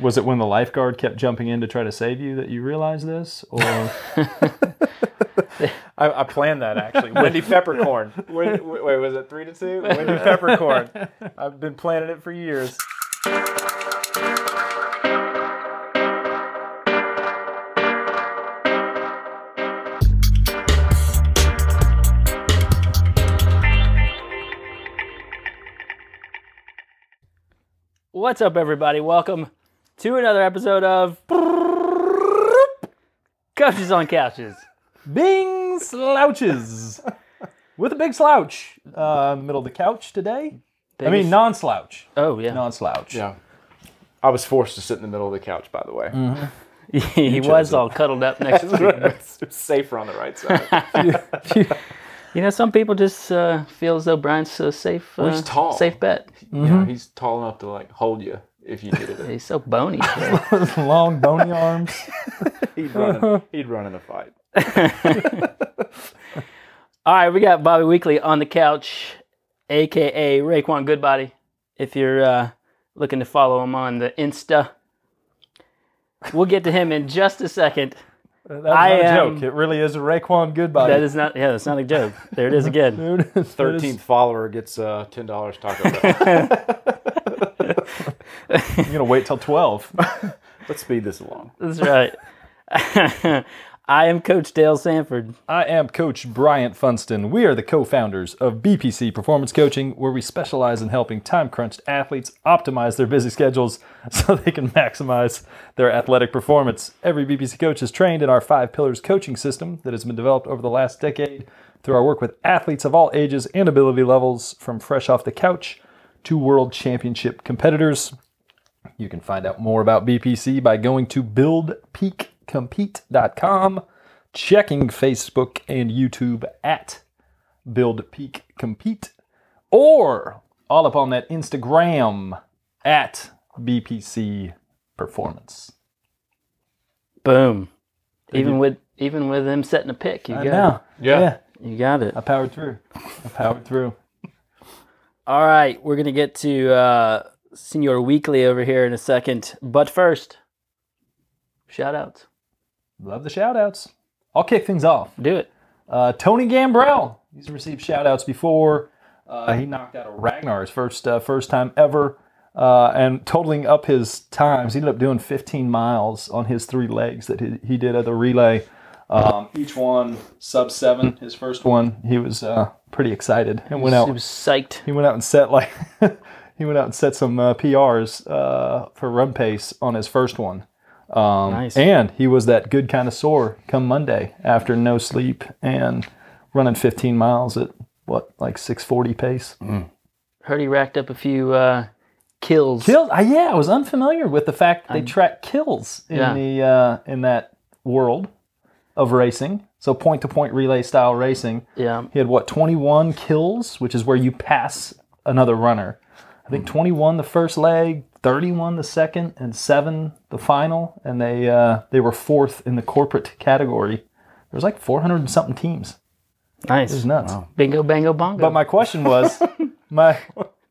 was it when the lifeguard kept jumping in to try to save you that you realized this, or I, I planned that actually. Wendy Peppercorn. Wait, wait, was it three to two? Wendy Peppercorn. I've been planning it for years. What's up, everybody? Welcome to another episode of Couches on Couches. Bing slouches with a big slouch uh, middle of the couch today? I mean, Biggest- non-slouch, oh yeah, non-slouch. Yeah. I was forced to sit in the middle of the couch, by the way. he was all cuddled up next to me. it's, it's safer on the right side. You know, some people just uh, feel as though Brian's a safe, uh, he's tall. safe bet. You know, he's tall enough to like hold you if you needed it. He's so bony. Long bony arms. He'd run. In, he'd run in a fight. all right, we got Bobby Weekly on the couch, aka Raekwon Goodbody. If you're uh, looking to follow him on the Insta, we'll get to him in just a second. That's I not a am- joke. It really is a Raekwon Goodbody. That is not, yeah, that's not a joke. There it is again. There it is. That is- Thirteenth follower gets uh, ten dollars Taco Bell. You're gonna wait till twelve. Let's speed this along. That's right. I am Coach Dale Sanford. I am Coach Bryant Funston. We are the co-founders of BPC Performance Coaching, where we specialize in helping time-crunched athletes optimize their busy schedules so they can maximize their athletic performance. Every BPC coach is trained in our five pillars coaching system that has been developed over the last decade through our work with athletes of all ages and ability levels, from fresh off the couch to world championship competitors. You can find out more about BPC by going to buildpeakcompete.com, checking Facebook and YouTube at buildpeakcompete, or all up on that Instagram at BPC Performance. Boom. Even with even with them setting a pick, you got Now, Yeah. it. You got it. I powered through. I powered through. All right, we're gonna get to uh, Senior Weekly over here in a second, but first, shout outs. Love the shout outs. I'll kick things off. Do it. Uh, Tony Gambrell. He's received shout outs before. Uh, he knocked out a Ragnar his first uh, first time ever. Uh, and totaling up his times, he ended up doing 15 miles on his three legs that he, he did at the relay. Um, each one sub seven. His first one, he was uh, pretty excited and went out. He was psyched. He went out and set like he went out and set some uh, PRs uh, for run pace on his first one. Um, Nice. And he was that good kind of sore come Monday after no sleep and running 15 miles at what like 640 pace. Heard he racked up a few uh, kills. Kills. Uh, yeah, I was unfamiliar with the fact that they track kills in Yeah. the uh, in that world of racing. So point to point relay style racing. Yeah. He had what 21 kills, which is where you pass another runner. I think 21 the first leg, 31 the second, and seven the final. And they uh, they were fourth in the corporate category. There was like 400 and something teams. It Nice. was nuts. Bingo, bango, bongo. But my question was, my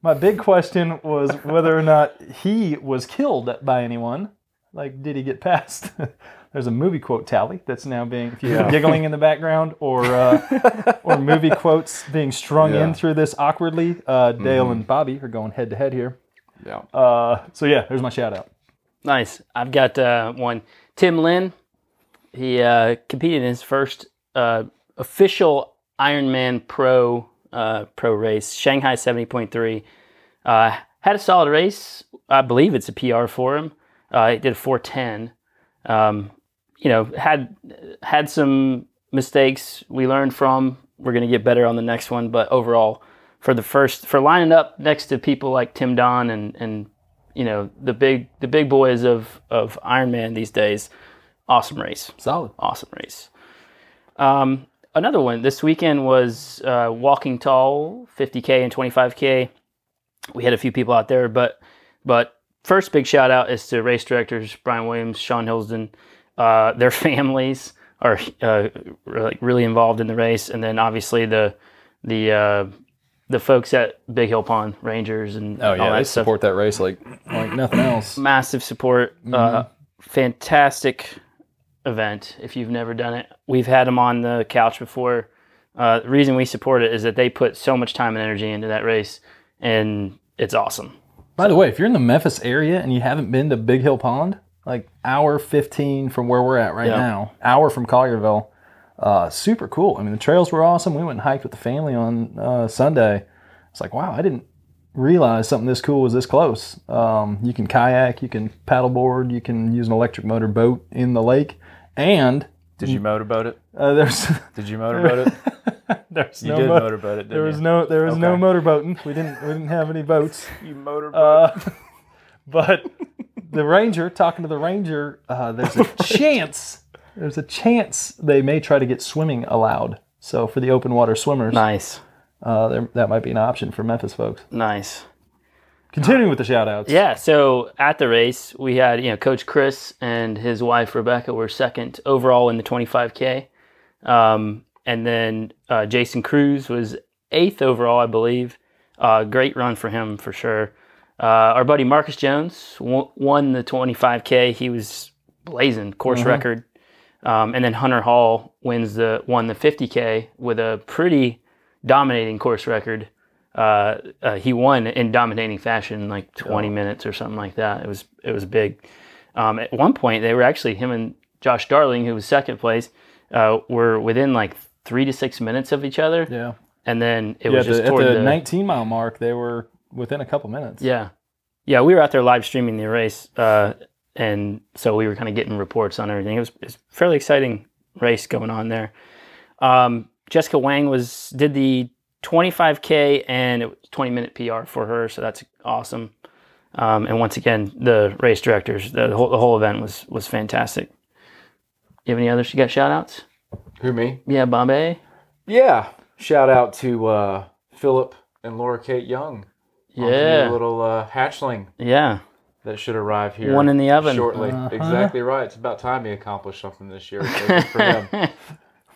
my big question was whether or not he was killed by anyone. Like, did he get past? There's a movie quote tally that's now being, if you hear giggling in the background, or uh, or movie quotes being strung in through this awkwardly. Uh, Dale and Bobby are going head to head here. Yeah. Uh, so yeah, there's my shout out. Nice. I've got uh, one. Tim Lin. He uh, competed in his first uh, official Ironman Pro uh, pro race, Shanghai seventy point three. Uh, had a solid race. I believe it's a PR for him. Uh, he did a four ten. Um, you know, had had some mistakes we learned from. We're gonna get better on the next one, but overall, for the first for lining up next to people like Tim Don and and you know the big the big boys of of Ironman these days. Awesome race, Solid. awesome race. Um, another one this weekend was uh, walking tall, 50k and 25k. We had a few people out there, but but first big shout out is to race directors Brian Williams, Sean Hilsden, uh, their families are uh, like really involved in the race, and then obviously the the uh, the folks at Big Hill Pond Rangers and Oh yeah, all they stuff. support that race like like nothing else. Massive support. Uh, fantastic event. If you've never done it, we've had them on the couch before. Uh, the reason we support it is that they put so much time and energy into that race, and it's awesome. By the way, if you're in the Memphis area and you haven't been to Big Hill Pond, like hour 15 from where we're at right Yeah. now, hour from Collierville, uh, super cool. I mean, the trails were awesome. We went and hiked with the family on uh, Sunday. It's like, wow, I didn't realize something this cool was this close. Um, you can kayak, you can paddleboard, you can use an electric motor boat in the lake, and Did you motorboat it? uh, there's Did you motorboat it? there's You no did mo- motorboat it, didn't there was you? no there was no Okay. motorboating. We didn't we didn't have any boats. You motorboat. Uh, but the ranger, talking to the ranger, uh, there's a chance. There's a chance they may try to get swimming allowed. So for the open water swimmers, Nice, uh, there, that might be an option for Memphis folks. nice. Continuing with the shout outs. Yeah, so at the race, we had, you know, Coach Chris and his wife Rebecca were second overall in the 25K. Um, and then uh, Jason Cruz was eighth overall, I believe. Uh, great run for him for sure. Uh, our buddy Marcus Jones w- won the 25K. He was blazing course record. Um, and then Hunter Hall wins the won the 50K with a pretty dominating course record uh, uh, he won in dominating fashion, like 20 minutes or something like that. It was it was big. Um, at one point, they were actually him and Josh Darling, who was second place, uh, were within like three to six minutes of each other, Yeah. and then it Yeah, was just the, at toward the, the, 19 mile mark, they were within a couple minutes. yeah, yeah. We were out there live streaming the race, uh, and so we were kind of getting reports on everything. It was, it was a fairly exciting race going on there. Um, Jessica Wang was did the 25k and it was 20 minute PR for her, so that's awesome. Um, and once again, the race directors, the whole, the whole event was was fantastic. You have any others? You got shout outs? Who me? Yeah, Bombay. Yeah. Shout out to uh, Philip and Laura Kate Young. On the Yeah, new little uh, hatchling yeah. that should arrive here. One in the oven. shortly. Uh-huh. Exactly right. It's about time he accomplished something this year. For him.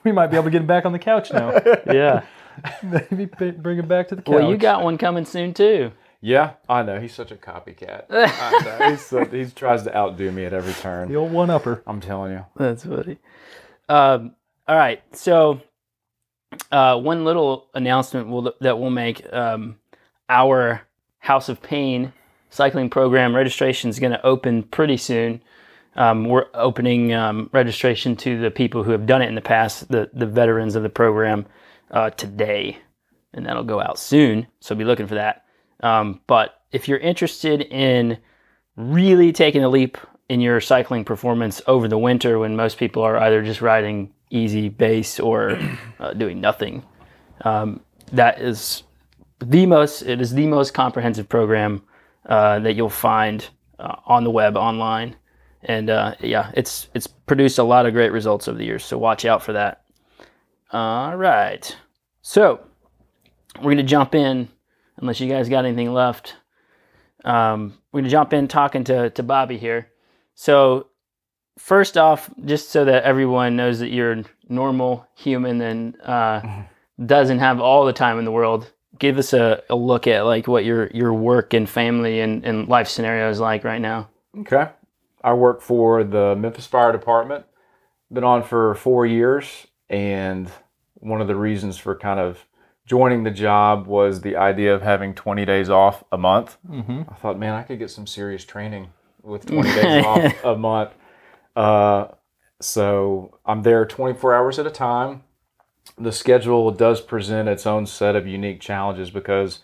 We might be able to get him back on the couch now. yeah. Maybe bring him back to the couch. Well, you got one coming soon too. Yeah, I know. He's such a copycat. I know. He's so, he tries to outdo me at every turn. the old one upper. I'm telling you. That's funny. Um, all right, so uh, one little announcement will, that we'll make: um, our House of Pain cycling program registration is going to open pretty soon. Um, we're opening um, registration to the people who have done it in the past, the the veterans of the program, uh, today, and that'll go out soon. So be looking for that. Um, but if you're interested in really taking a leap in your cycling performance over the winter when most people are either just riding easy base or uh, doing nothing. Um, that is the most. It is the most comprehensive program uh, that you'll find uh, on the web online, and uh, yeah, it's it's produced a lot of great results over the years. So watch out for that. All right, so we're gonna jump in, unless you guys got anything left. Um, we're gonna jump in talking to to Bobby here. So, first off, just so that everyone knows that you're a normal human and uh, doesn't have all the time in the world, give us a, a look at like what your your work and family and, and life scenario is like right now. Okay. I work for the Memphis Fire Department. Been on for four years, and one of the reasons for kind of joining the job was the idea of having 20 days off a month. Mm-hmm. I thought, man, I could get some serious training with 20 days off a month. Uh, so I'm there 24 hours at a time. The schedule does present its own set of unique challenges because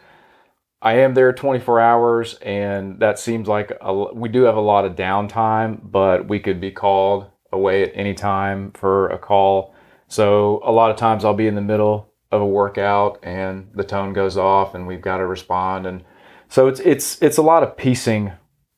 I am there 24 hours, and that seems like a, we do have a lot of downtime, but we could be called away at any time for a call. So a lot of times I'll be in the middle of a workout and the tone goes off, and we've got to respond. And so it's it's it's a lot of piecing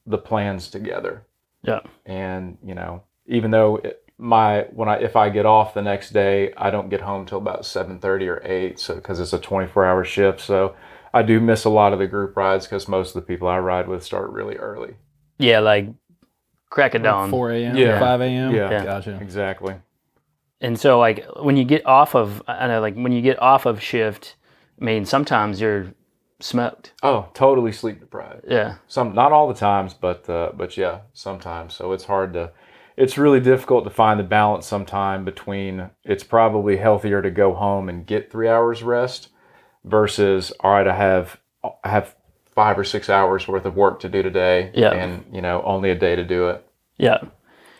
the plans together. Yeah. And you know, even though it, my when I if I get off the next day, I don't get home till about 7:30 or 8, so because it's a 24-hour shift. So I do miss a lot of the group rides because most of the people I ride with start really early. Yeah, like crack of dawn. 4 a.m. Yeah. 5 a.m. Yeah. Yeah. Gotcha. Exactly. And so, like, when you get off of, I know, like, when you get off of shift, I mean, sometimes you're smoked. Oh, totally sleep deprived. Yeah. Some, not all the times, but uh, but yeah, sometimes. So it's hard to. It's really difficult to find the balance sometime between. It's probably healthier to go home and get three hours rest, versus all right, I have I have five or six hours worth of work to do today, Yeah. and you know only a day to do it. Yeah.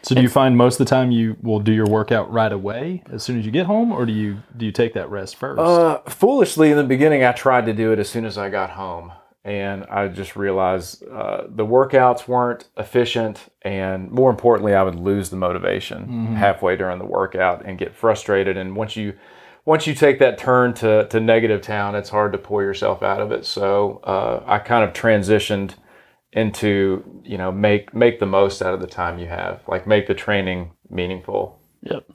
So do you find most of the time you will do your workout right away as soon as you get home, or do you do you take that rest first? Uh, foolishly, in the beginning, I tried to do it as soon as I got home, and I just realized uh, the workouts weren't efficient, and more importantly, I would lose the motivation halfway during the workout and get frustrated. And once you once you take that turn to, to negative town, it's hard to pull yourself out of it. So uh, I kind of transitioned into you know make make the most out of the time you have, like make the training meaningful. Yep.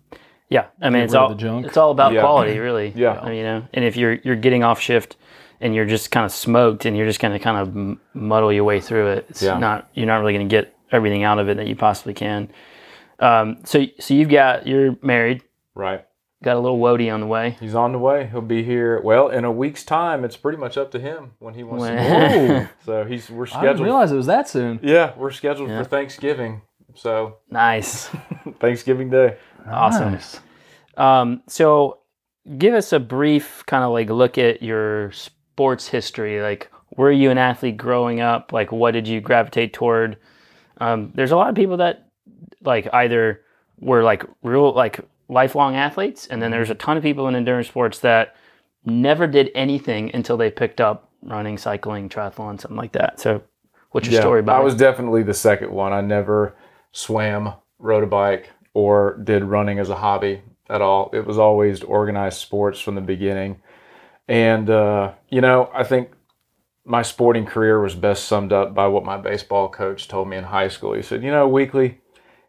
Yeah. I mean, it's all the junk. it's all about Yeah. quality, really. Yeah. I mean, you know, and if you're you're getting off shift and you're just kind of smoked and you're just going to kind of muddle your way through it, it's Yeah. not you're not really going to get everything out of it that you possibly can. Um, so so you've got you're married, Right. got a little woody on the way. He's on the way. He'll be here. Well, in a week's time, it's pretty much up to him when he wants to. When- Go. oh, So he's we're scheduled. I didn't realize it was that soon. yeah, we're scheduled Yeah. for Thanksgiving. So nice. Thanksgiving Day. Awesome. Nice. Um, so give us a brief kind of like look at your sports history. Like, were you an athlete growing up? Like, what did you gravitate toward? Um, there's a lot of people that like either were like real like lifelong athletes, and then there's a ton of people in endurance sports that never did anything until they picked up running, cycling, triathlon, something like that. So, what's your story about I was definitely the second one. I never swam, rode a bike, or did running as a hobby at all. It was always organized sports from the beginning. And, uh, you know, I think my sporting career was best summed up by what my baseball coach told me in high school. He said, You know, Weekly,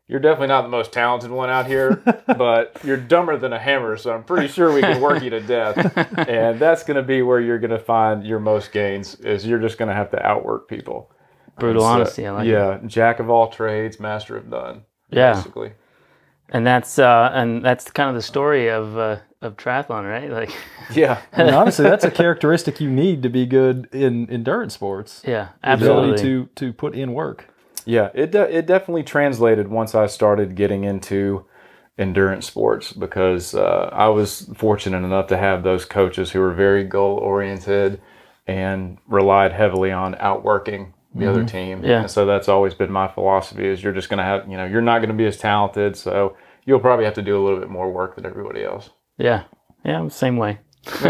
you're definitely not the most talented one out here, but you're dumber than a hammer, so I'm pretty sure we can work you to death. And that's going to be where you're going to find your most gains is you're just going to have to outwork people. Brutal So, honesty. I like it. yeah, jack of all trades, master of none. Yeah. basically. And that's uh, and that's kind of the story of uh, of triathlon, right? Like, Yeah, And honestly, that's a characteristic you need to be good in endurance sports. yeah, The ability absolutely. to to put in work. yeah. It de- it definitely translated once I started getting into endurance sports because uh, I was fortunate enough to have those coaches who were very goal oriented and relied heavily on outworking the other team. Yeah. And so that's always been my philosophy is you're just going to have, you know, you're not going to be as talented. So you'll probably have to do a little bit more work than everybody else. Yeah, yeah, I'm the same way.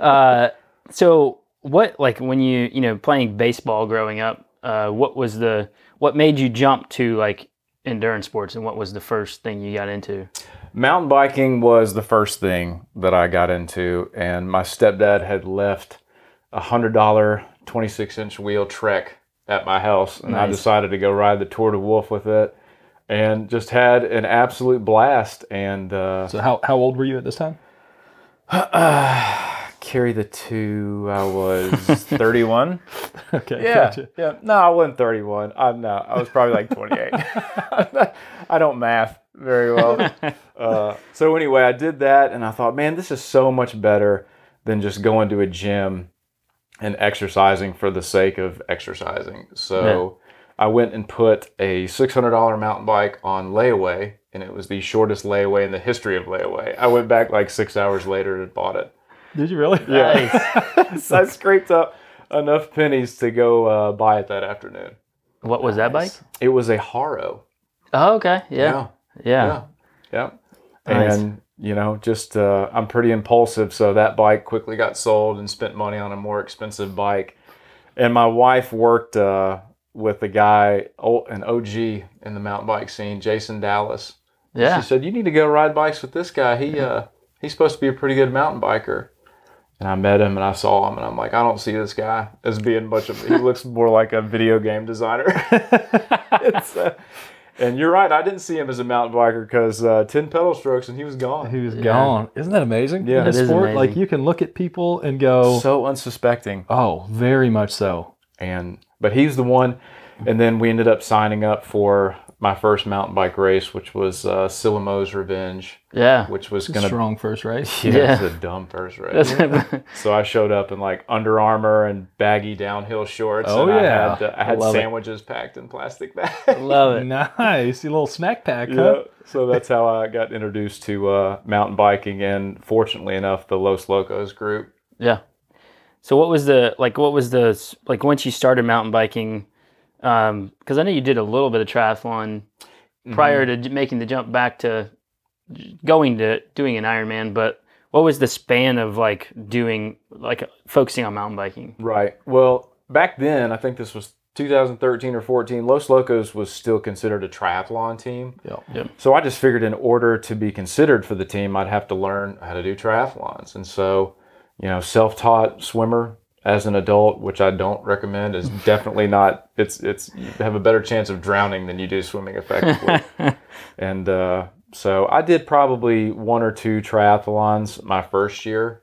uh, so what, like, when you you know playing baseball growing up, uh, what was the what made you jump to like endurance sports, and what was the first thing you got into? Mountain biking was the first thing that I got into, and my stepdad had left a hundred dollar 26 inch wheel Trek at my house, and I decided to go ride the Tour de Wolf with it, and just had an absolute blast. And uh, So how how old were you at this time? Uh, carry the two, I was 31. Okay, Yeah, gotcha. yeah. No, I wasn't 31. I'm no, I was probably like 28. I don't math very well. Uh, so anyway, I did that, and I thought, man, this is so much better than just going to a gym and exercising for the sake of exercising. So I went and put a $600 mountain bike on layaway, and it was the shortest layaway in the history of layaway. I went back like six hours later and bought it. Did you really? Yeah. so I scraped up enough pennies to go uh, buy it that afternoon. What was that bike? It was a Haro. Oh, okay, yeah, yeah, Yeah. Nice. And, you know, just uh, I'm pretty impulsive. So that bike quickly got sold and spent money on a more expensive bike. And my wife worked uh, with a guy, an OG in the mountain bike scene, Jason Dallas. yeah. She said, "You need to go ride bikes with this guy. He uh, he's supposed to be a pretty good mountain biker." And I met him and I saw him and I'm like, I don't see this guy as being much of. He looks more like a video game designer. It's, uh, and you're right. I didn't see him as a mountain biker because uh, ten pedal strokes and he was gone. He was gone. Isn't that amazing? Yeah. In a That is sport, like you can look at people and go, So unsuspecting. "Oh, very much so." And but he's the one and then we ended up signing up for my first mountain bike race, which was uh, Syllamo's Revenge, Yeah. which was gonna Strong first race. yeah, Yeah. it's a dumb first race. So I showed up in like Under Armour and baggy downhill shorts. Oh, and yeah. I had, uh, I had love it. sandwiches packed in plastic bags. Love it. Nice. Your little snack pack, Yeah, huh? so that's how I got introduced to uh, mountain biking, and fortunately enough, the Los Locos group. Yeah. So what was the like? What was the like once you started mountain biking? Um, because I know you did a little bit of triathlon mm-hmm. prior to making the jump back to going to doing an Ironman. But what was the span of like doing like focusing on mountain biking? Right. Well, back then, I think this was 2013 or 14. Los Locos was still considered a triathlon team. Yeah. So I just figured in order to be considered for the team, I'd have to learn how to do triathlons. And so, you know, self-taught swimmer as an adult, which I don't recommend, is definitely not. It's it's you have a better chance of drowning than you do swimming effectively. and uh, so I did probably one or two triathlons my first year,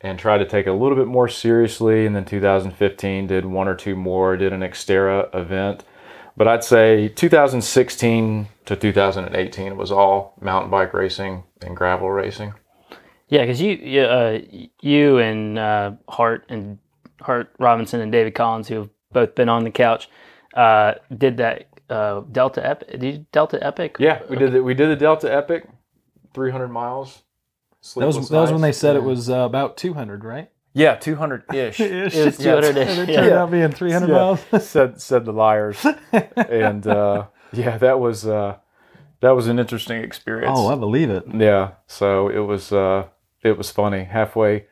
and tried to take it a little bit more seriously. And then 2015 did one or two more. Did an Xterra event. But I'd say 2016 to 2018 was all mountain bike racing and gravel racing. Yeah, because you you, uh, you and uh, Hart and Hart Robinson and David Collins, who have both been on the couch, uh, did that uh, Delta Epic. Did Delta Epic? Yeah, we did the, we did the Delta Epic, 300 miles. That was, that was when they nights. said it was uh, about 200, right? yeah 200 ish. It was 200 And it ish. turned Yeah. out being 300 Yeah. miles. said said the liars, and uh, yeah, that was uh, that was an interesting experience. oh, I believe it. Yeah, so it was uh, it was funny. Halfway,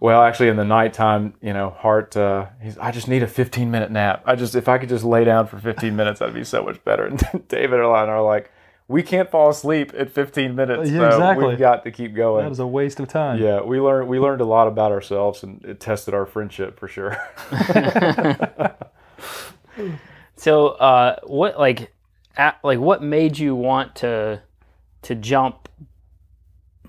well, actually, in the nighttime, you know, Hart, uh, he's, I just need a 15 minute nap. I just if I could just lay down for 15 minutes, that'd be so much better. And David and I are like, we can't fall asleep at 15 minutes. Yeah, so exactly. We've got to keep going. That was a waste of time. yeah, we learned we learned a lot about ourselves, and it tested our friendship for sure. So, uh, what like, at, like, what made you want to to jump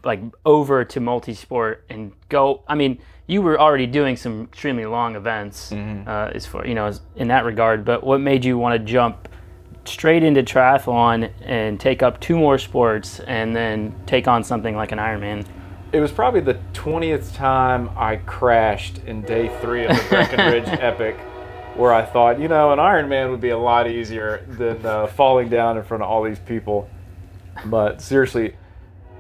like over to multi-sport and go? I mean, you were already doing some extremely long events, uh, as far you know, as, in that regard. But what made you want to jump straight into triathlon and take up two more sports and then take on something like an Ironman? It was probably the 20th time I crashed in day three of the Breckenridge Epic, where I thought, you know, an Ironman would be a lot easier than uh, falling down in front of all these people. But seriously,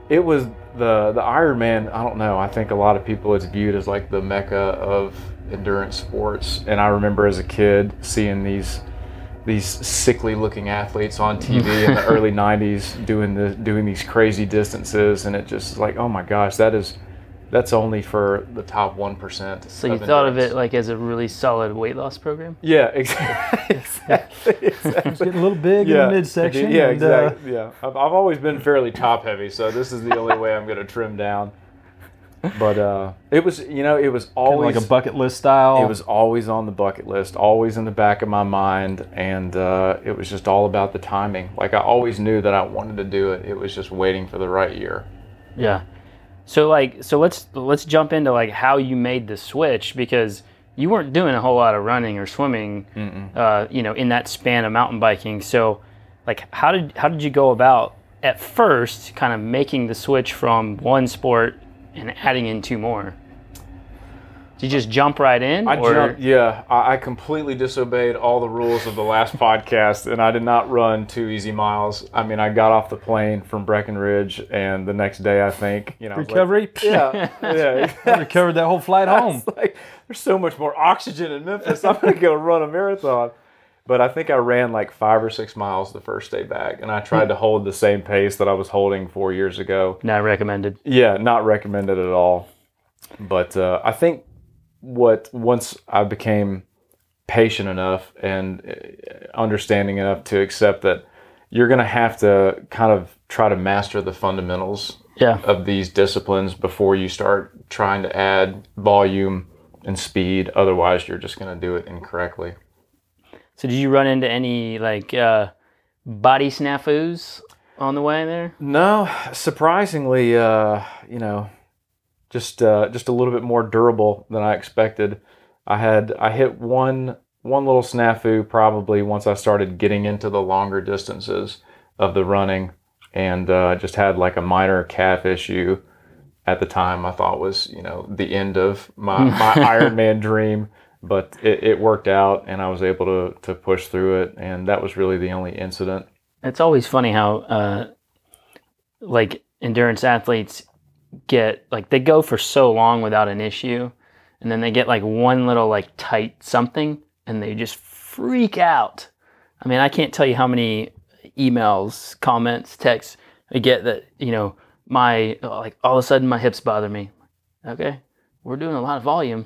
it was the the Ironman. I don't know. I think a lot of people it's viewed as like the mecca of endurance sports. And I remember as a kid seeing these these sickly looking athletes on TV in the early 90s doing the doing these crazy distances and it just is like oh my gosh that is that's only for the top 1% So you thought of it like as a really solid weight loss program? yeah exactly exactly, exactly. Getting a little big in the midsection. yeah and, uh, exactly yeah I've, I've always been fairly top heavy so this is the only way I'm going to trim down but uh it was you know it was kinda always like a bucket list style. it was always on the bucket list, always in the back of my mind, and uh, it was just all about the timing. Like I always knew that I wanted to do it. It was just waiting for the right year. Yeah. So like so let's let's jump into like how you made the switch because you weren't doing a whole lot of running or swimming uh, you know in that span of mountain biking. So like how did how did you go about at first kind of making the switch from one sport and adding in two more? Did you just jump right in I or jumped, yeah, I, I completely disobeyed all the rules of the last podcast, and I did not run two easy miles. I mean, I got off the plane from Breckenridge, and the next day, I think, you know, I was like, recovery. yeah, yeah. recovered that whole flight home. Like there's so much more oxygen in Memphis. I'm gonna go run a marathon. But I think I ran like five or six miles the first day back, and I tried to hold the same pace that I was holding four years ago. not recommended? Yeah, not recommended at all. But uh, I think what once I became patient enough and uh, understanding enough to accept that you're going to have to kind of try to master the fundamentals Yeah. of these disciplines before you start trying to add volume and speed. Otherwise, you're just going to do it incorrectly. So did you run into any like uh, body snafus on the way there? No, surprisingly, uh, you know, just uh, just a little bit more durable than I expected. I had I hit one one little snafu probably once I started getting into the longer distances of the running, and uh, just had like a minor calf issue at the time. I thought was you know the end of my my Ironman dream, but it, it worked out, and I was able to to push through it, and that was really the only incident. It's always funny how, uh, like, endurance athletes get, like, they go for so long without an issue, and then they get, like, one little, like, tight something, and they just freak out. I mean, I can't tell you how many emails, comments, texts I get that, you know, my, like, all of a sudden my hips bother me. Okay, we're doing a lot of volume.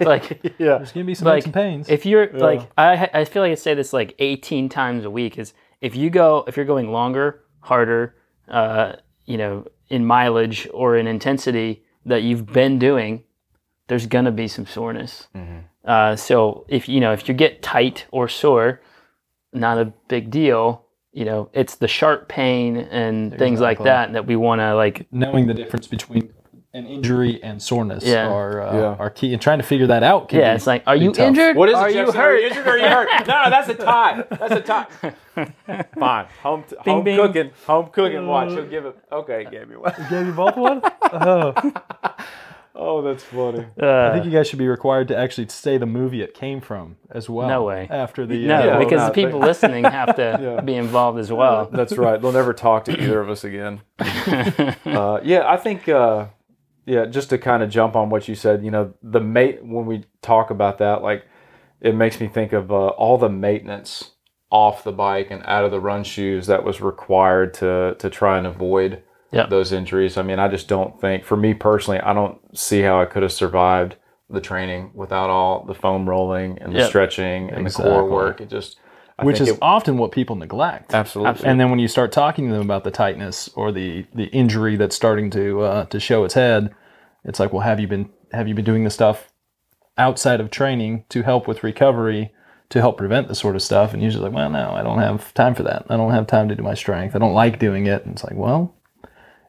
like, Yeah, There's gonna be some Like, aches pains. if you're like I, I feel like I say this like 18 times a week is if you go if you're going longer harder uh, you know in mileage or in intensity that you've been doing there's gonna be some soreness. Uh, so if you know if you get tight or sore not a big deal. You know it's the sharp pain and things like that that we want to like Knowing the difference between an injury and soreness Yeah. are uh, Yeah. are key, and trying to figure that out. Can yeah be- it's like are you tough. injured What is are it? you hurt Are you injured or are you hurt? No, no, that's a tie. That's a tie. Fine. Home, home bing. cooking. Home cooking. Watch. He'll give it. Okay, gave me one. gave you both one. oh, Oh, that's funny. I uh, think you guys should be required to actually say the movie it came from as well. No way. After the no uh, Yeah, because the people listening have to be involved as well That's right. They'll never talk to either of us again. uh, yeah, I think. Yeah, just to kind of jump on what you said, you know, the mate when we talk about that, like it makes me think of uh, all the maintenance off the bike and out of the run shoes that was required to to try and avoid Yep. those injuries. I mean, I just don't think, for me personally, I don't see how I could have survived the training without all the foam rolling and the Yep. stretching and the core work. It just, I which think is it- often what people neglect. absolutely. And then when you start talking to them about the tightness or the the injury that's starting to uh, to show its head, it's like, well, have you been have you been doing the stuff outside of training to help with recovery to help prevent this sort of stuff? And usually, like, well, no, I don't have time for that. I don't have time to do my strength. I don't like doing it. And it's like, well,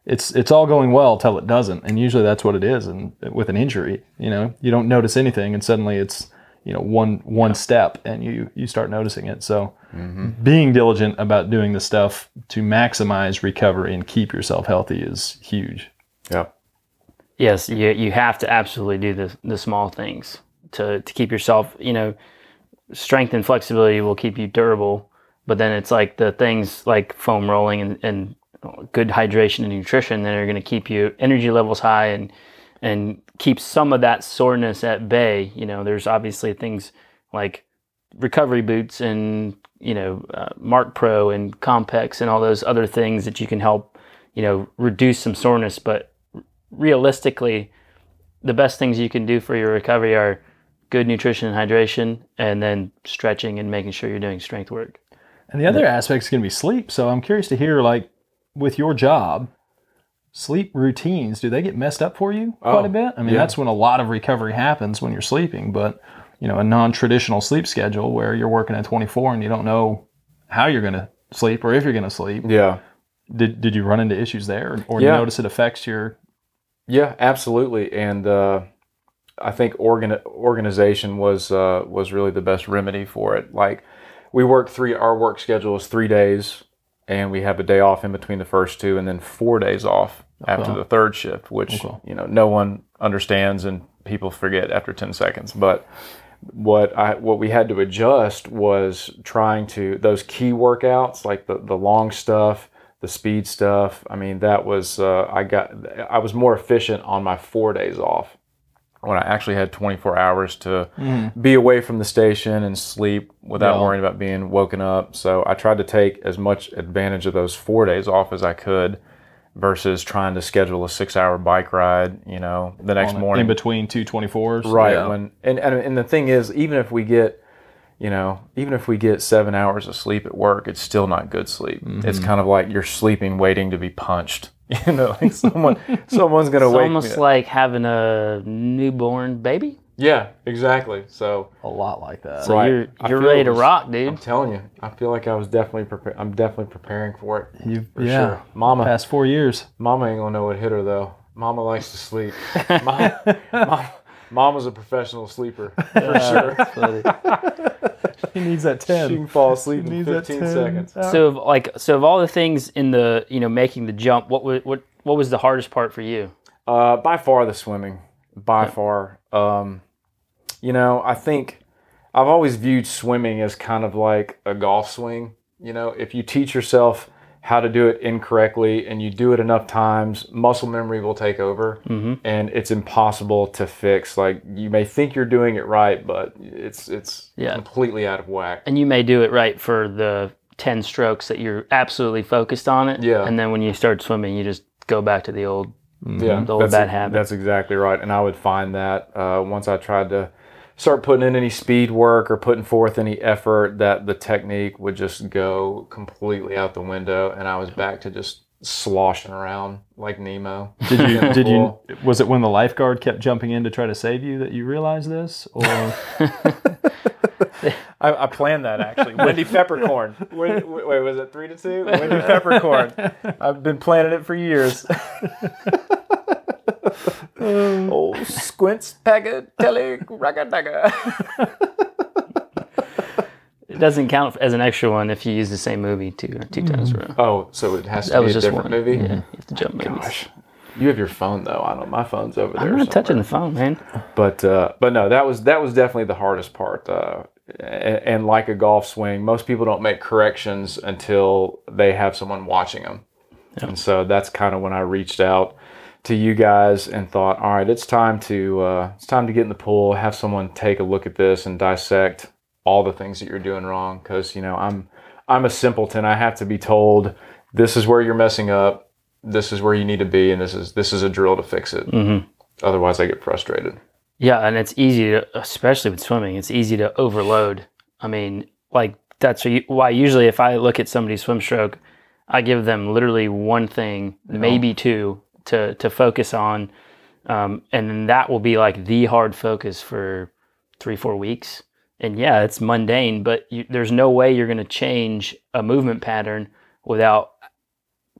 it's it's all going well till it doesn't, and usually that's what it is. And with an injury, you know, you don't notice anything, and suddenly it's you know one one step, and you you start noticing it. So mm-hmm. being diligent about doing the stuff to maximize recovery and keep yourself healthy is huge. yeah. Yes, you you have to absolutely do the the small things to to keep yourself. You know, strength and flexibility will keep you durable, but then it's like the things like foam rolling and, and good hydration and nutrition that are going to keep you energy levels high and and keep some of that soreness at bay. You know, there's obviously things like recovery boots and you know uh, Marc Pro and Compex and all those other things that you can help you know reduce some soreness, but realistically, the best things you can do for your recovery are good nutrition and hydration, and then stretching and making sure you're doing strength work. And the other aspect is going to be sleep. So I'm curious to hear, like, with your job, sleep routines, do they get messed up for you quite Oh, a bit? I mean, yeah. that's when a lot of recovery happens when you're sleeping. But, you know, a non traditional sleep schedule where you're working at 24 and you don't know how you're going to sleep or if you're going to sleep. Yeah. Did, did you run into issues there or Yeah. notice it affects your. Yeah, absolutely. And uh, I think organ- organization was uh, was really the best remedy for it. Like we work three, our work schedule is three days, and we have a day off in between the first two, and then four days off after Okay. the third shift, which Okay. you know no one understands and people forget after ten seconds. But what I what we had to adjust was trying to those key workouts like the the long stuff, the speed stuff. I mean that was uh, I got I was more efficient on my four days off when I actually had 24 hours to be away from the station and sleep without Yeah. worrying about being woken up. So I tried to take as much advantage of those four days off as I could versus trying to schedule a six hour bike ride, you know, the next morning. In between two 24s? Right. Yeah. When and, and and the thing is, even if we get, you know, even if we get seven hours of sleep at work, it's still not good sleep. It's Mm-hmm. kind of like you're sleeping, waiting to be punched. You know, like someone someone's gonna It's wake almost me. up. like having a newborn baby. Yeah, exactly. So a lot like that. So Right. you're you're ready it to was- rock, dude. I'm telling you, I feel like I was definitely prepared. I'm definitely preparing for it. You, For yeah. sure. Mama, Past four years. Mama ain't gonna know what hit her though. Mama likes to sleep. Mama, Mama, Mom was a professional sleeper for sure. That's funny. He needs that ten. She 10. can fall asleep in 15 seconds. So of, like so of all the things in the you know making the jump, what was what what was the hardest part for you? Uh, by far the swimming. By far. Um, you know, I think I've always viewed swimming as kind of like a golf swing. You know, if you teach yourself how to do it incorrectly and you do it enough times, muscle memory will take over and it's impossible to fix. Like you may think you're doing it right, but it's it's Yeah. completely out of whack. And you may do it right for the ten strokes that you're absolutely focused on it. Yeah. And then when you start swimming, you just go back to the old. Yeah, The old bad habit. That's exactly right. And I would find that uh, once I tried to start putting in any speed work or putting forth any effort, that the technique would just go completely out the window, and I was back to just sloshing around like Nemo. Did you? in the Did you? Was it when the lifeguard kept jumping in to try to save you that you realized this, or I, I planned that actually. Wendy Peppercorn. wait, wait, wait, was it three to two? Wendy Peppercorn. I've been planning it for years. Oh, squints, pega, telly, ragga It doesn't count as an extra one if you use the same movie two two times in a. Oh, so it has to That be was a just different one movie. Yeah, you have to jump movies. Gosh, you have your phone though. I don't. My phone's over there. I'm not touching the phone, man. But uh, but no, that was that was definitely the hardest part. Uh, and, and like a golf swing, most people don't make corrections until they have someone watching them. And so that's kind of when I reached out to you guys and thought, all right, it's time to uh, it's time to get in the pool, have someone take a look at this and dissect all the things that you're doing wrong. Because you know I'm I'm a simpleton. I have to be told this is where you're messing up, this is where you need to be, and this is this is a drill to fix it. Mm-hmm. Otherwise, I get frustrated. Yeah, and it's easy to, especially with swimming, it's easy to overload. I mean, like that's why usually if I look at somebody's swim stroke, I give them literally one thing, maybe two, to to focus on, um, and then that will be like the hard focus for three four weeks. And yeah, it's mundane, but you, there's no way you're going to change a movement pattern without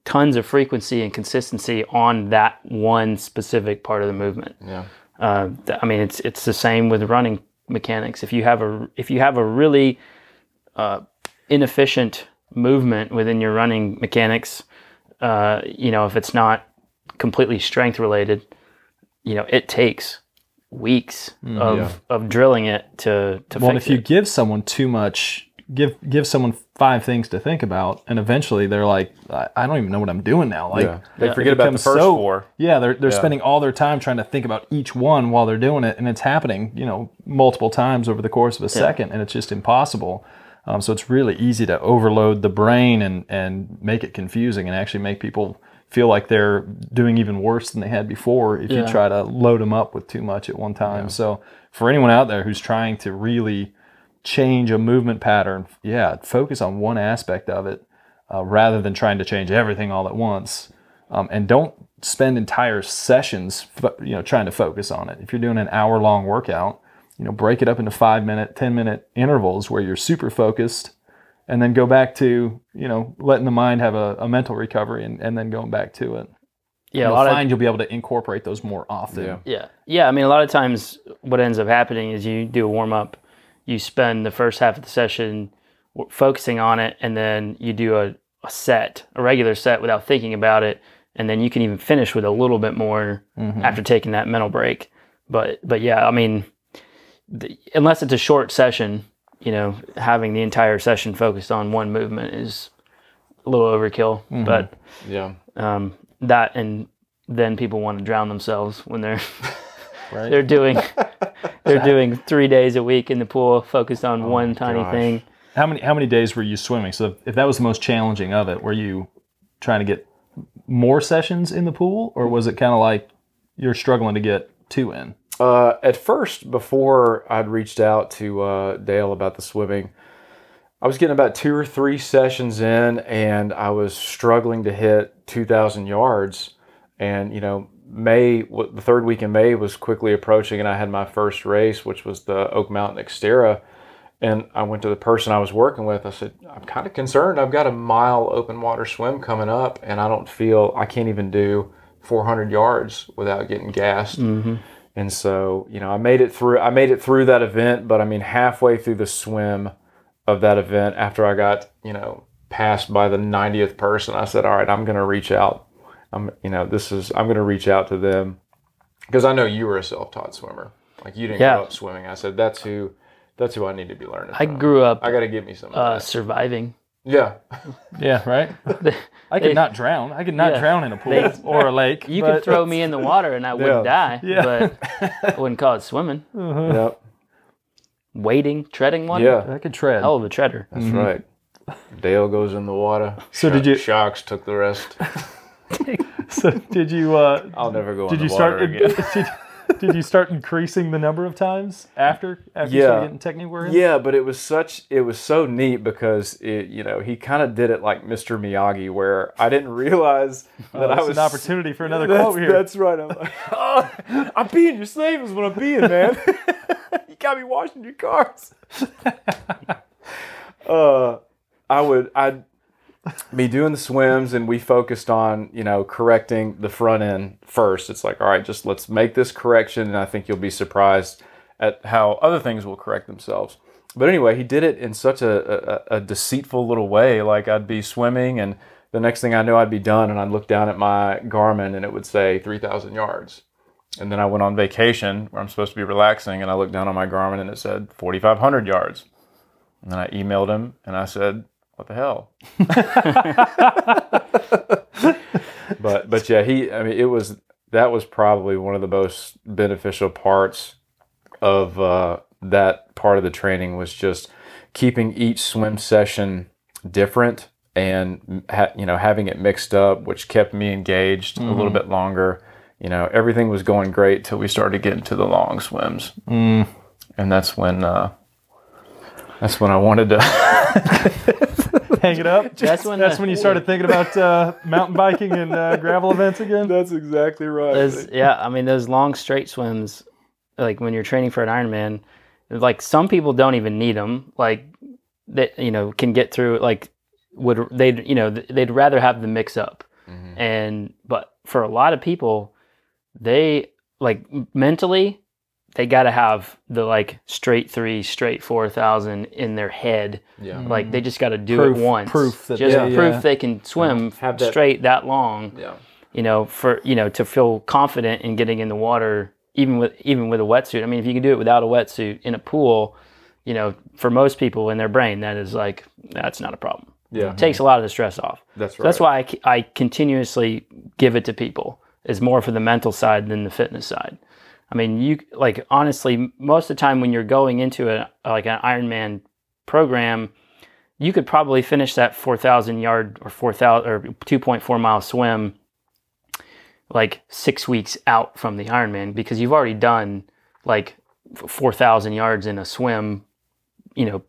tons of frequency and consistency on that one specific part of the movement. Yeah. Uh, I mean, it's it's the same with running mechanics. If you have a if you have a really uh, inefficient movement within your running mechanics, uh, you know, if it's not completely strength related, you know, it takes weeks of Yeah. of drilling it to to well, fix if you it. give someone too much, give give someone five things to think about, and eventually they're like, I, I don't even know what I'm doing now. Like, Yeah. They it forget about the first so- four. Yeah, they're they're Yeah. spending all their time trying to think about each one while they're doing it, and it's happening, you know, multiple times over the course of a second, and it's just impossible. Um, so it's really easy to overload the brain and and make it confusing, and actually make people feel like they're doing even worse than they had before if you try to load them up with too much at one time. So for anyone out there who's trying to really change a movement pattern, yeah, focus on one aspect of it uh, rather than trying to change everything all at once. Um, and don't spend entire sessions, you know, trying to focus on it. If you're doing an hour long workout, you know, break it up into five minute, ten minute intervals where you're super focused, and then go back to you know letting the mind have a, a mental recovery and, and then going back to it. yeah, a You'll lot of you'll be able to incorporate those more often. Yeah. Yeah. Yeah. I mean, a lot of times what ends up happening is you do a warm up, you spend the first half of the session w- focusing on it, and then you do a, a set, a regular set without thinking about it. And then you can even finish with a little bit more mm-hmm. after taking that mental break. But, but yeah, I mean, the, unless it's a short session, you know, having the entire session focused on one movement is a little overkill. But Yeah. um, that and then people want to drown themselves when they're Right. they're doing they're doing three days a week in the pool focused on one tiny gosh. thing How many how many days were you swimming? So if that was the most challenging of it, were you trying to get more sessions in the pool, or was it kind of like you're struggling to get two in? Uh, at first, before I'd reached out to uh, Dale about the swimming, I was getting about two or three sessions in, and I was struggling to hit 2,000 yards. And you know, May, the third week in May was quickly approaching, and I had my first race, which was the Oak Mountain Xterra. And I went to the person I was working with. I said, I'm kind of concerned. I've got a mile open water swim coming up, and I don't feel I can't even do 400 yards without getting gassed. And so, you know, I made it through I made it through that event, but I mean halfway through the swim of that event after I got, you know, passed by the 90th person, I said, "All right, I'm going to reach out. I'm, you know, this is I'm going to reach out to them because I know you were a self-taught swimmer. Like you didn't Yeah. grow up swimming. I said that's who that's who I need to be learning. I from. grew up I got to give me some uh, surviving. Yeah. Yeah, right. I could They- not drown. I could not Yeah. drown in a pool They- or a lake. You could throw me in the water and I wouldn't die, Yeah. but I wouldn't call it swimming. Yep. Wading, treading water. Yeah. I could tread. hell of a treader. That's right. Dale goes in the water. So did you- Sharks took the rest. So did you? Uh, I'll never go did in you the start? water again. Did, did you start increasing the number of times after after Yeah. getting technique work? Yeah, but it was such it was so neat because it you know he kind of did it like Mr. Miyagi where I didn't realize that I was an opportunity for another quote here. that's right. I'm like, oh, I'm being your slave is what I'm being, man. you got me washing your cars. uh, I would I'd be doing the swims and we focused on you know correcting the front end first. It's like all right, just let's make this correction, and I think you'll be surprised at how other things will correct themselves. But anyway, he did it in such a, a, a deceitful little way. Like I'd be swimming, and the next thing I knew, I'd be done, and I'd look down at my Garmin, and it would say 3,000 yards. And then I went on vacation where I'm supposed to be relaxing, and I looked down on my Garmin, and it said 4,500 yards. And then I emailed him, and I said, "What the hell?" but but yeah, he. I mean, it was that was probably one of the most beneficial parts of uh, that part of the training was just keeping each swim session different and ha- you know having it mixed up, which kept me engaged a little bit longer. You know, everything was going great till we started getting to the long swims, and that's when uh, that's when I wanted to. Hang it up. That's when That's the- when you started thinking about uh, mountain biking and uh, gravel events again. that's exactly right. Those, yeah, I mean those long straight swims, like when you're training for an Ironman, like some people don't even need them. Like that, you know, can get through. Like would they, would you know, they'd rather have the mix up. Mhm. And but for a lot of people, they like mentally, they got to have the like straight three, straight four thousand in their head. Yeah. Like they just got to do Proof- it once. proof that just they, proof uh, they can swim Have that- straight that long Yeah. you know, for you know, to feel confident in getting in the water, even with even with a wetsuit. I mean, if you can do it without a wetsuit in a pool, you know, for most people in their brain, that is like that's not a problem. Yeah. It takes a lot of the stress off. That's right. So that's why I, I continuously give it to people. Is more for the mental side than the fitness side. I mean, you like honestly, most of the time when you're going into a like an Ironman program, you could probably finish that 4,000 yard or 4,000 or 2.4 mile swim like six weeks out from the Ironman because you've already done like 4,000 yards in a swim, you know,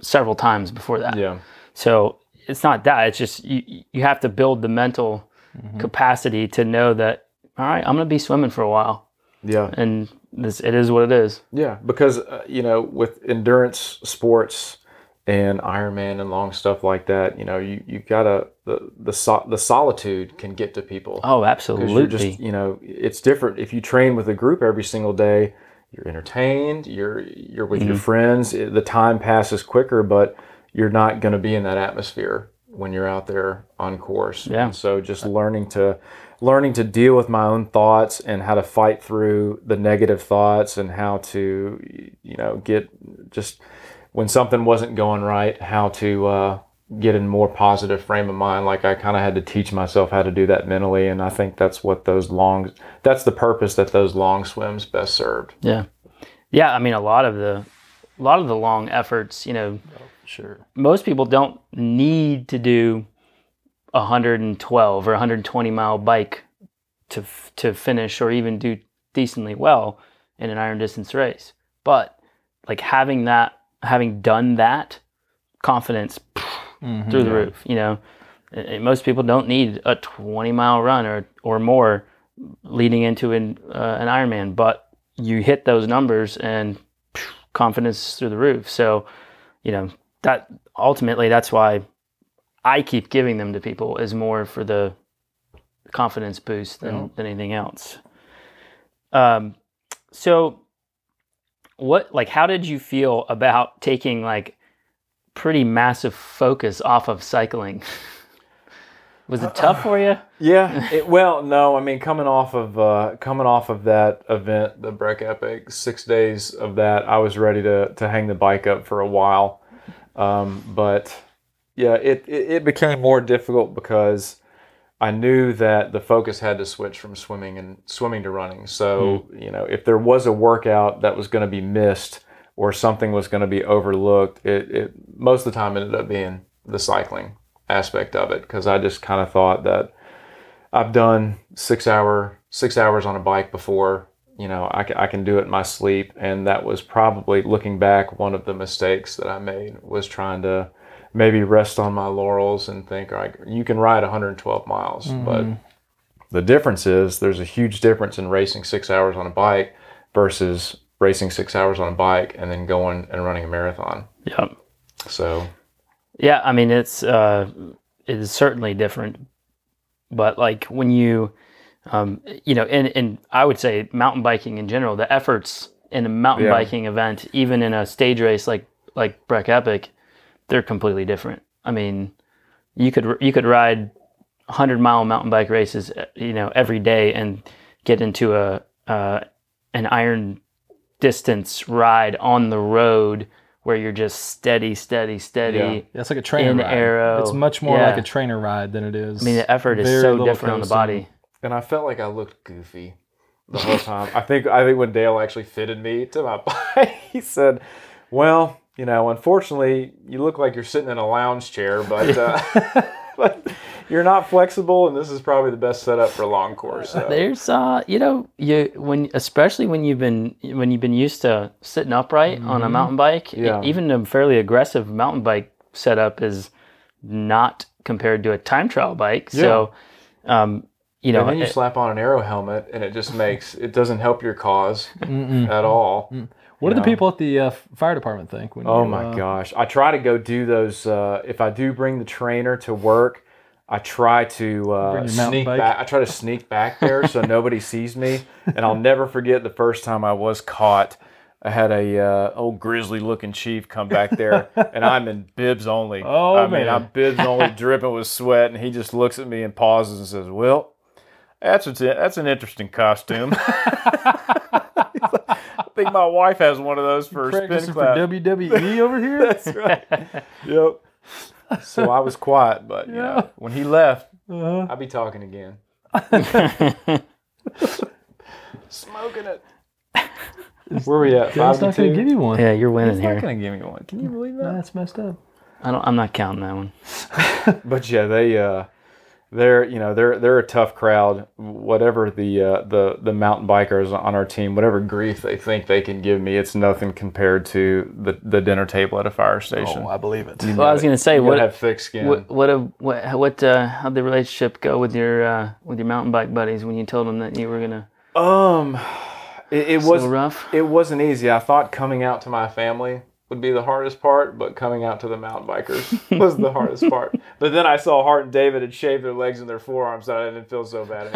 several times before that. Yeah. So it's not that. It's just you, you have to build the mental mm-hmm. capacity to know that, all right, I'm going to be swimming for a while. Yeah. And this, it is what it is. Yeah, because uh, you know, with endurance sports and Ironman and long stuff like that, you know, you you gotta the the so, the solitude can get to people. Oh, absolutely. you're just you know, it's different if you train with a group every single day. You're entertained. You're you're with your friends. The time passes quicker, but you're not going to be in that atmosphere when you're out there on course. Yeah. And so just learning to learning to deal with my own thoughts and how to fight through the negative thoughts and how to you know get just when something wasn't going right how to uh, get in more positive frame of mind like i kind of had to teach myself how to do that mentally and i think that's what those long that's the purpose that those long swims best served yeah. Yeah. I mean, a lot of the, a lot of the long efforts, you know, Sure. most people don't need to do 112 or 120 mile bike to f- to finish or even do decently well in an iron distance race. But like having that, having done that, confidence Mm-hmm. through the roof. You know, most people don't need a 20 mile run or or more leading into an uh, an Ironman, but you hit those numbers and confidence through the roof. So, you know, that ultimately that's why I keep giving them to people is more for the confidence boost than, Yeah. than anything else. Um, so what like how did you feel about taking like pretty massive focus off of cycling? Was it tough for you? Yeah. It, well, no. I mean, coming off of uh, coming off of that event, the Breck Epic, six days of that, I was ready to to hang the bike up for a while. Um, but yeah, it, it it became more difficult because I knew that the focus had to switch from swimming and swimming to running. So hmm. you know, if there was a workout that was going to be missed or something was going to be overlooked, it, it most of the time ended up being the cycling aspect of it because I just kind of thought that I've done six hour six hours on a bike before. You know, I, I can do it in my sleep, and that was probably looking back one of the mistakes that I made was trying to maybe rest on my laurels and think, right, you can ride 112 miles, but the difference is there's a huge difference in racing six hours on a bike versus racing six hours on a bike and then going and running a marathon. Yeah. So Yeah, I mean it's uh, it is certainly different, but like when you, um, you know, and and I would say mountain biking in general, the efforts in a mountain Yeah. biking event, even in a stage race like like Breck Epic, they're completely different. I mean, you could you could ride hundred mile mountain bike races, uh, you know, every day and get into a uh, an iron distance ride on the road where you're just steady, steady, steady. Yeah. Yeah, it's like a trainer In ride. aero. It's much more Yeah. like a trainer ride than it is. I mean, the effort is Very so little different on the body. and I felt like I looked goofy the whole time. I think I think when Dale actually fitted me to my bike, he said, "Well, you know, unfortunately, you look like you're sitting in a lounge chair, but uh, but you're not flexible, and this is probably the best setup for long course." So. There's, uh, you know, you when especially when you've been when you've been used to sitting upright on a mountain bike, Yeah. even a fairly aggressive mountain bike setup is not compared to a time trial bike. So, um, you know, and then you it- slap on an aero helmet, and it just makes it doesn't help your cause at all. What do the people at the uh, fire department think? When Oh you, my uh, gosh. I try to go do those. Uh, if I do bring the trainer to work, I try to uh, Bring your mountain sneak bike? back. I try to sneak back there so nobody sees me. And I'll never forget the first time I was caught. I had a uh, old grizzly looking chief come back there, and I'm in bibs only. Oh, I mean, man. I'm bibs only, dripping with sweat, and he just looks at me and pauses and says, "Well, that's it. That's an interesting costume." I think my wife has one of those for her spin Practicing for class. WWE over here? That's right. yep. So I was quiet, but you know, when he left, Uh-huh. I'd be talking again. Smoking it. Where are we at? Five to not going to two. give you one. yeah, you're winning He's not gonna give me one. Can you believe that? That's messed up. I don't. I'm not counting that one. But yeah, they uh, they're you know they're they're a tough crowd. Whatever the uh, the the mountain bikers on our team, whatever grief they think they can give me, it's nothing compared to the the dinner table at a fire station. Oh, I believe it. Well, I was gonna say You what. have thick skin. What what a, what what uh, how'd the relationship go with your uh, with your mountain bike buddies when you told them that you were gonna Um, it, it was was rough? It wasn't easy. I thought coming out to my family would be the hardest part, but coming out to the mountain bikers was the hardest part. But then I saw Hart and David had shaved their legs and their forearms, so I didn't feel so bad.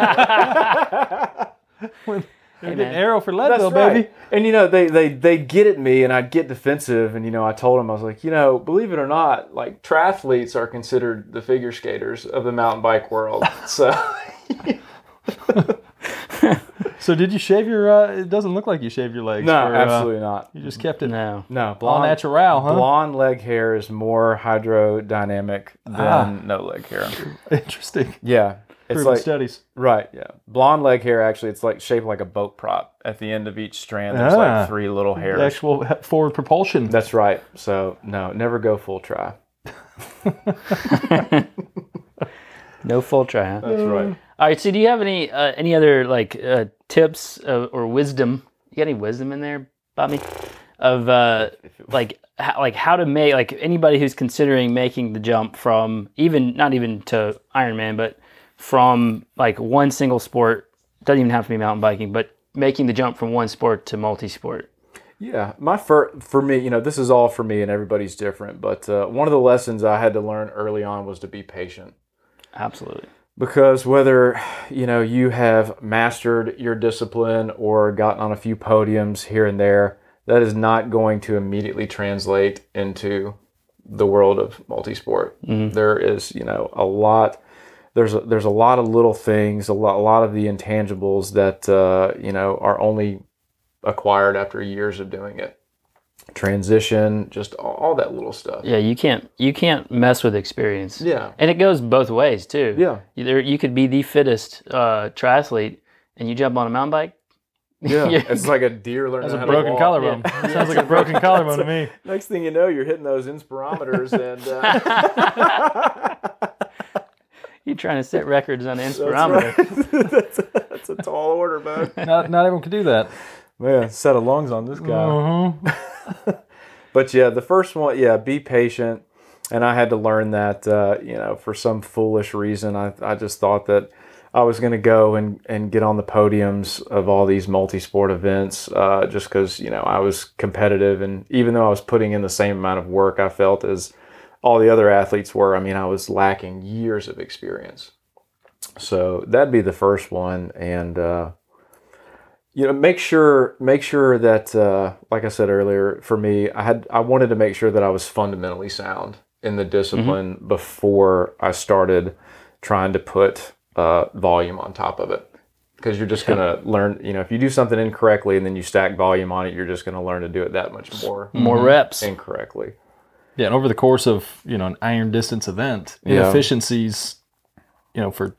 Anymore. You're man. getting aero for That's Leadville, right. baby. And you know, they they they'd get at me, and I'd get defensive. And you know, I told them I was like, you know, believe it or not, like triathletes are considered the figure skaters of the mountain bike world. So. So did you shave your? Uh, it doesn't look like you shaved your legs. No, for, uh, absolutely not. you just kept it No. No, blonde, natural, huh? blonde leg hair is more hydrodynamic than Ah. no leg hair. Interesting. Yeah, it's like studies. right. Yeah, blonde leg hair actually, it's like shaped like a boat prop. At the end of each strand, there's Ah. like three little The hairs. actual forward propulsion. That's right. So no, never go full try. No full try. Huh? That's right. All right. So, do you have any uh, any other like uh, tips uh, or wisdom? You got any wisdom in there, Bobby? Of uh, like how, like how to make like anybody who's considering making the jump from even not even to Ironman, but from like one single sport doesn't even have to be mountain biking, but making the jump from one sport to multi-sport. Yeah, my for for me, you know, this is all for me, and everybody's different. But uh, one of the lessons I had to learn early on was to be patient. Absolutely. because whether you know you have mastered your discipline or gotten on a few podiums here and there, that is not going to immediately translate into the world of multisport. There is, you know, a lot. There's a, there's a lot of little things, a lot, a lot of the intangibles that uh, you know are only acquired after years of doing it. Transition, just all, all that little stuff. Yeah, you can't you can't mess with experience. Yeah. And it goes both ways too. Yeah. Either you could be the fittest uh, triathlete and you jump on a mountain bike. Yeah, Yeah. it's like a deer learning That's a how to broken walk. collarbone. Sounds like a broken collarbone to me. Next thing you know, you're hitting those inspirometers, and uh, You're trying to set records on the that's, inspirometer. right. that's, a, that's a tall order, man. Not, not everyone can do that. Man, set of lungs on this guy. Mm-hmm. But yeah, the first one, yeah, be patient. And I had to learn that, uh, you know, for some foolish reason, I, I just thought that I was going to go and, and get on the podiums of all these multi sport events uh, just because, you know, I was competitive. And even though I was putting in the same amount of work, I felt as all the other athletes were, I mean, I was lacking years of experience. So that'd be the first one. And, uh, you know make sure make sure that uh, like i said earlier for me i had i wanted to make sure that i was fundamentally sound in the discipline before i started trying to put uh, volume on top of it. Because you're just going to learn you know if you do something incorrectly and then you stack volume on it you're just going to learn to do it that much more More reps. incorrectly. Yeah, and over the course of you know an iron distance event, Yeah. inefficiencies, you know, for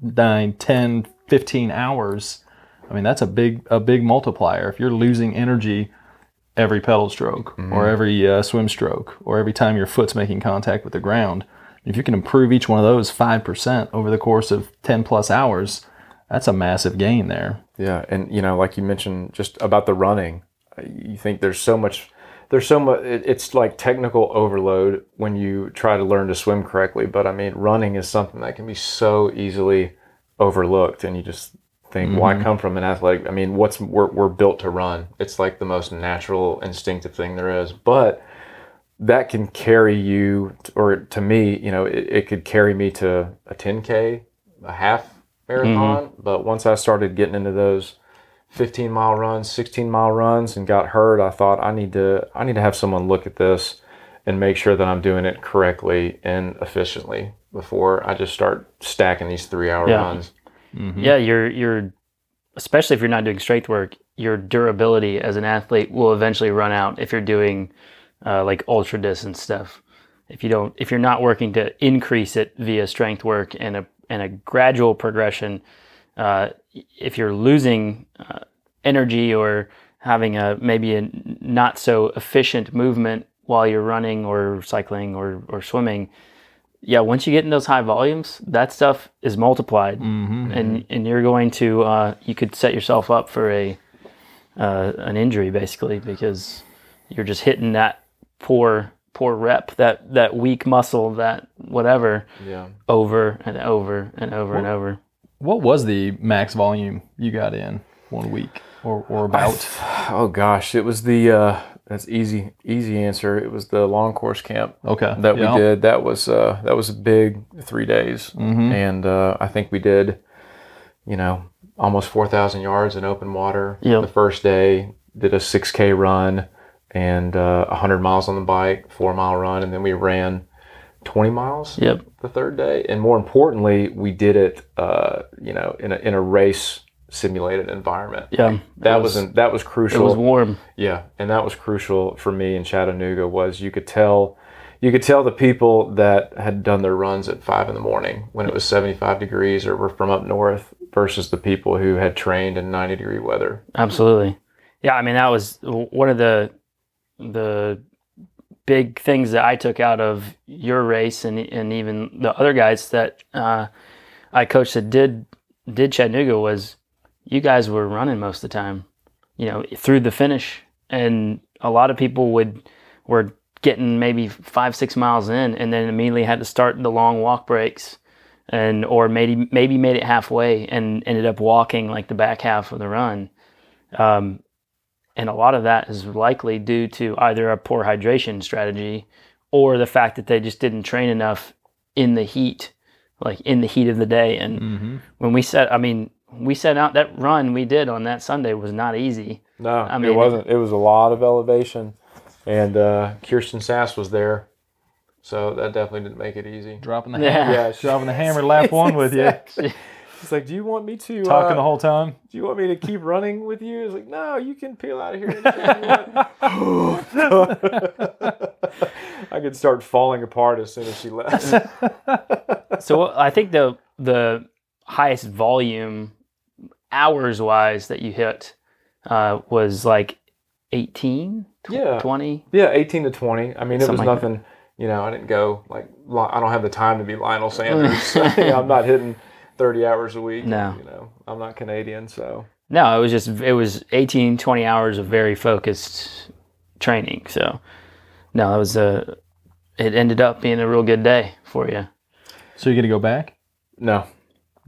9, 10, 15 hours, I mean that's a big a big multiplier. If you're losing energy every pedal stroke or every uh, swim stroke or every time your foot's making contact with the ground, if you can improve each one of those five percent over the course of ten plus hours, that's a massive gain there. Yeah, and you know, like you mentioned, just about the running, you think there's so much, there's so much. It's like technical overload when you try to learn to swim correctly. But I mean, running is something that can be so easily overlooked, and you just think, why mm-hmm. come from an athletic? I mean, what's we're, we're built to run. It's like the most natural, instinctive thing there is, but that can carry you, or to me, you know, it, it could carry me to a 10k, a half marathon. Mm-hmm. But once I started getting into those 15 mile runs, 16 mile runs, and got hurt, I thought I need to I need to have someone look at this and make sure that I'm doing it correctly and efficiently before I just start stacking these three hour Yeah. runs. Yeah, you're you're especially if you're not doing strength work, your durability as an athlete will eventually run out if you're doing uh, like ultra distance stuff. If you don't, if you're not working to increase it via strength work and a and a gradual progression, uh, if you're losing uh, energy or having a maybe a not so efficient movement while you're running or cycling or, or swimming, yeah, once you get in those high volumes, that stuff is multiplied, and and you're going to uh, you could set yourself up for a uh, an injury basically because you're just hitting that poor poor rep that that weak muscle that whatever Yeah. over and over and over and over. What was the max volume you got in one week or, or about? Oh gosh, it was the uh, that's easy easy answer. It was the long course camp. Okay. that yeah. we did. That was uh, that was a big three days, and uh, I think we did, you know, almost four thousand yards in open water. Yep. The first day did a six k run and uh, hundred miles on the bike, four mile run, and then we ran twenty miles Yep. the third day. And more importantly, we did it, uh, you know, in a in a race simulated environment. Yeah. That was, an, that was crucial. it was warm. Yeah, and that was crucial for me in Chattanooga. Was you could tell, you could tell the people that had done their runs at five in the morning when it was seventy five degrees or were from up north versus the people who had trained in ninety degree weather. Absolutely. Yeah, I mean that was one of the the big things that I took out of your race and and even the other guys that uh, I coached that did did Chattanooga was you guys were running most of the time, you know, through the finish, and a lot of people would were getting maybe five six miles in and then immediately had to start the long walk breaks and or maybe maybe made it halfway and ended up walking like the back half of the run um, and a lot of that is likely due to either a poor hydration strategy or the fact that they just didn't train enough in the heat like in the heat of the day. And Mm-hmm. when we set, I mean, we set out that run we did on that Sunday was not easy. No, I mean, it wasn't. It was a lot of elevation, and uh, Kirsten Sass was there, so that definitely didn't make it easy. Dropping the Yeah. hammer, Yeah, she- dropping the hammer lap one with you, She's like, "Do you want me to talking uh, the whole time. Do you want me to keep running with you?" It's like, "No, you can peel out of here." anytime you want." I could start falling apart as soon as she left. So I think the the highest volume hours wise that you hit uh, was like 18, tw- Yeah. 20. Yeah, eighteen to twenty. I mean, it was Something like nothing. You know, I didn't go like I don't have the time to be Lionel Sanders. You know, I'm not hitting thirty hours a week. No. you know, I'm not Canadian, so No, it was just it was 18, 20 hours of very focused training. So no, it was a it ended up being a real good day for you. So you're gonna go back? no.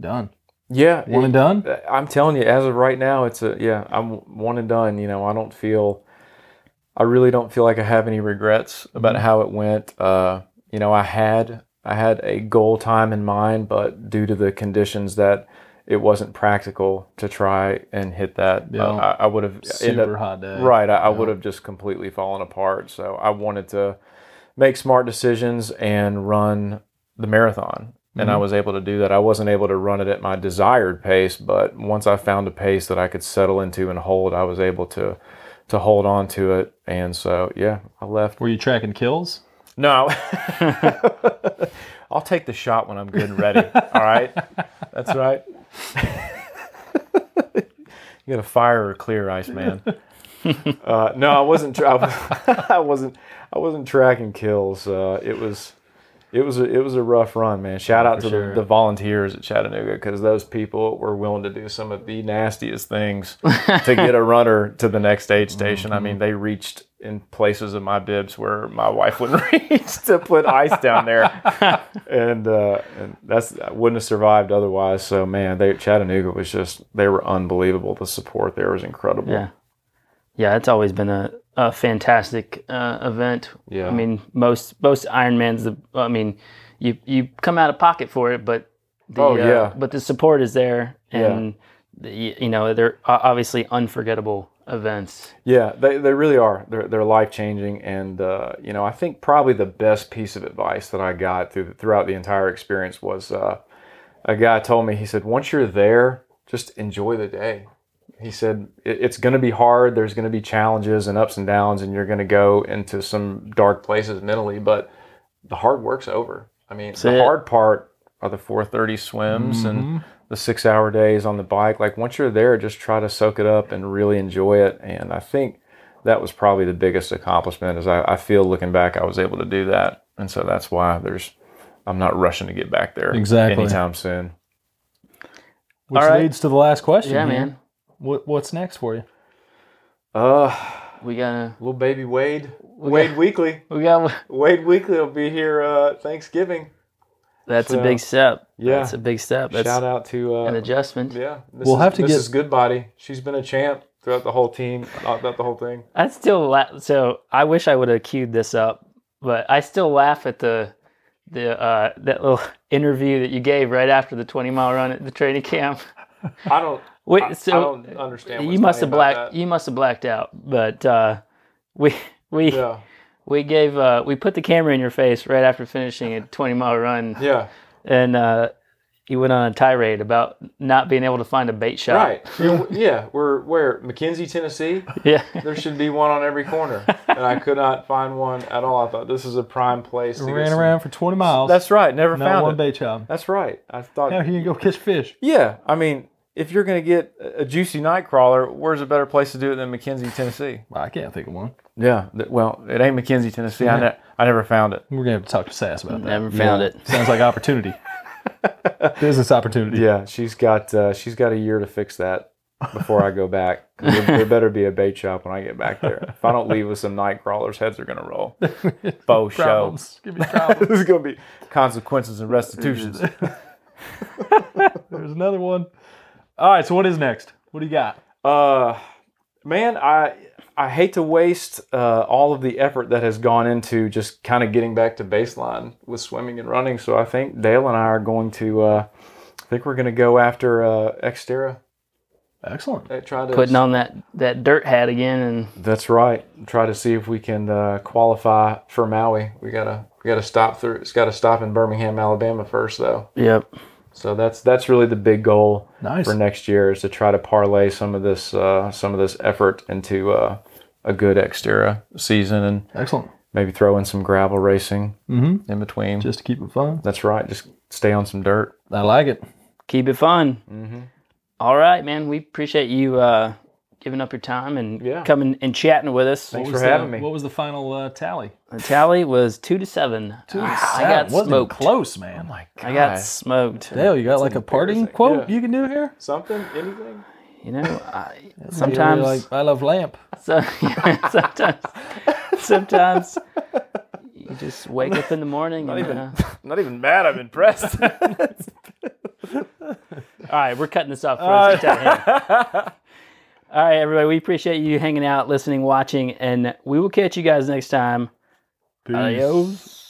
Done. Yeah, One and done. I'm telling you, as of right now, it's a yeah. I'm one and done. You know, I don't feel, I really don't feel like I have any regrets about how it went. Uh, you know, I had I had a goal time in mind, but due to the conditions that it wasn't practical to try and hit that, Yeah. uh, I, I would have Super up- hot day. Right, I, I would have just completely fallen apart. So I wanted to make smart decisions and run the marathon. And I was able to do that. I wasn't able to run it at my desired pace, but once I found a pace that I could settle into and hold, I was able to to hold on to it. And so, yeah, I left. Were you tracking kills? No, I'll take the shot when I'm good and ready. All right, that's right. you got a fire or clear ice, man. Uh, no, I wasn't. Tra- I wasn't. I wasn't tracking kills. Uh, it was. It was a, it was a rough run, man. Shout out to sure. the, the volunteers at Chattanooga because those people were willing to do some of the nastiest things to get a runner to the next aid station. I mean, they reached in places of my bibs where my wife wouldn't reach to put ice down there, and uh, and that's I wouldn't have survived otherwise. So man, they Chattanooga was just they were unbelievable. The support there was incredible. Yeah. Yeah, it's always been a, a fantastic uh, event. Yeah. I mean, most most Ironmans. The I mean, you you come out of pocket for it, but the, Oh, uh, yeah. but the support is there, and the, you know they're obviously unforgettable events. Yeah, they, they really are. They're, they're life changing. And, uh, you know, I think probably the best piece of advice that I got through, throughout the entire experience was uh, a guy told me, he said, once you're there, just enjoy the day. He said, it's going to be hard. There's going to be challenges and ups and downs, and you're going to go into some dark places mentally, but the hard work's over. I mean, the it. hard part are the 430 swims and mm-hmm. the six hour days on the bike. Like once you're there, just try to soak it up and really enjoy it. And I think that was probably the biggest accomplishment is I, I feel looking back, I was able to do that. And so that's why there's, I'm not rushing to get back there Exactly. anytime soon. Which All right. leads to the last question. Yeah, here. man. What, what's next for you? Uh, We gotta little baby Wade, Wade Weekly. we got Wade Weekly will be here uh, Thanksgiving. that's So, a big step. yeah. that's a big step. That's Shout out to uh, an adjustment. Yeah, Mrs. We'll have to get- Mrs. Goodbody. She's been a champ throughout the whole team, throughout the whole thing. I still la- so I wish I would have queued this up, but I still laugh at the the uh, that little interview that you gave right after the 20 mile run at the training camp. I don't. Wait, I, so I don't understand. What's you must have funny blacked you must have blacked out, but uh, we we Yeah, we gave uh, we put the camera in your face right after finishing a 20 mile run, yeah, and uh, you went on a tirade about not being able to find a bait shop. right. yeah, yeah, we're where McKenzie, Tennessee. Yeah. There should be one on every corner, and I could not find one at all. I thought this is a prime place. To get Ran some- around for 20 miles. That's right. Never not found one it. bait shop. That's right. I thought. Now here you go catch fish. Yeah, I mean, if you're going to get a juicy night crawler, where's a better place to do it than McKenzie, Tennessee? Well, I can't think of one. Yeah. th- Well, it ain't McKenzie, Tennessee. I, ne- I never found it. We're gonna have to talk to Sass about that. Never found it. Sounds like opportunity. Business opportunity. Yeah, she's got uh, she's got a year to fix that before I go back. there, there better be a bait shop when I get back there. If I don't leave with some night crawlers, heads are gonna roll. Faux show. Problems. Give me problems. There's gonna be consequences and restitutions. There's another one. All right. So what is next? What do you got? Uh, man, I I hate to waste uh, all of the effort that has gone into just kind of getting back to baseline with swimming and running. So I think Dale and I are going to. Uh, I think we're going to go after uh, Xterra. Excellent. Uh, Try to Putting on that that dirt hat again, and That's right. Try to see if we can uh, qualify for Maui. We gotta we gotta stop through. It's got to stop in Birmingham, Alabama first, though. yep. So that's that's really the big goal Nice. for next year is to try to parlay some of this uh, some of this effort into uh, a good Xterra season and Excellent. maybe throw in some gravel racing Mhm. in between. Just to keep it fun. that's right. Just stay on some dirt. I like it. Keep it fun. Mm-hmm. All right, man. We appreciate you uh, giving up your time and Yeah. coming and chatting with us. Thanks What was for having the, me. What was the final uh, tally? The tally was two to seven. Two to I seven. got Wasn't smoked. close, man. my god. I got smoked. Dale, you got like a parting quote Yeah. you can do here? something, anything. You know, I, You really sometimes, like I love lamp. so, sometimes, sometimes you just wake up in the morning and. even- uh, Not even mad. I'm impressed. all right, we're cutting this off. First. All right, everybody. We appreciate you hanging out, listening, watching, and we will catch you guys next time. Adios.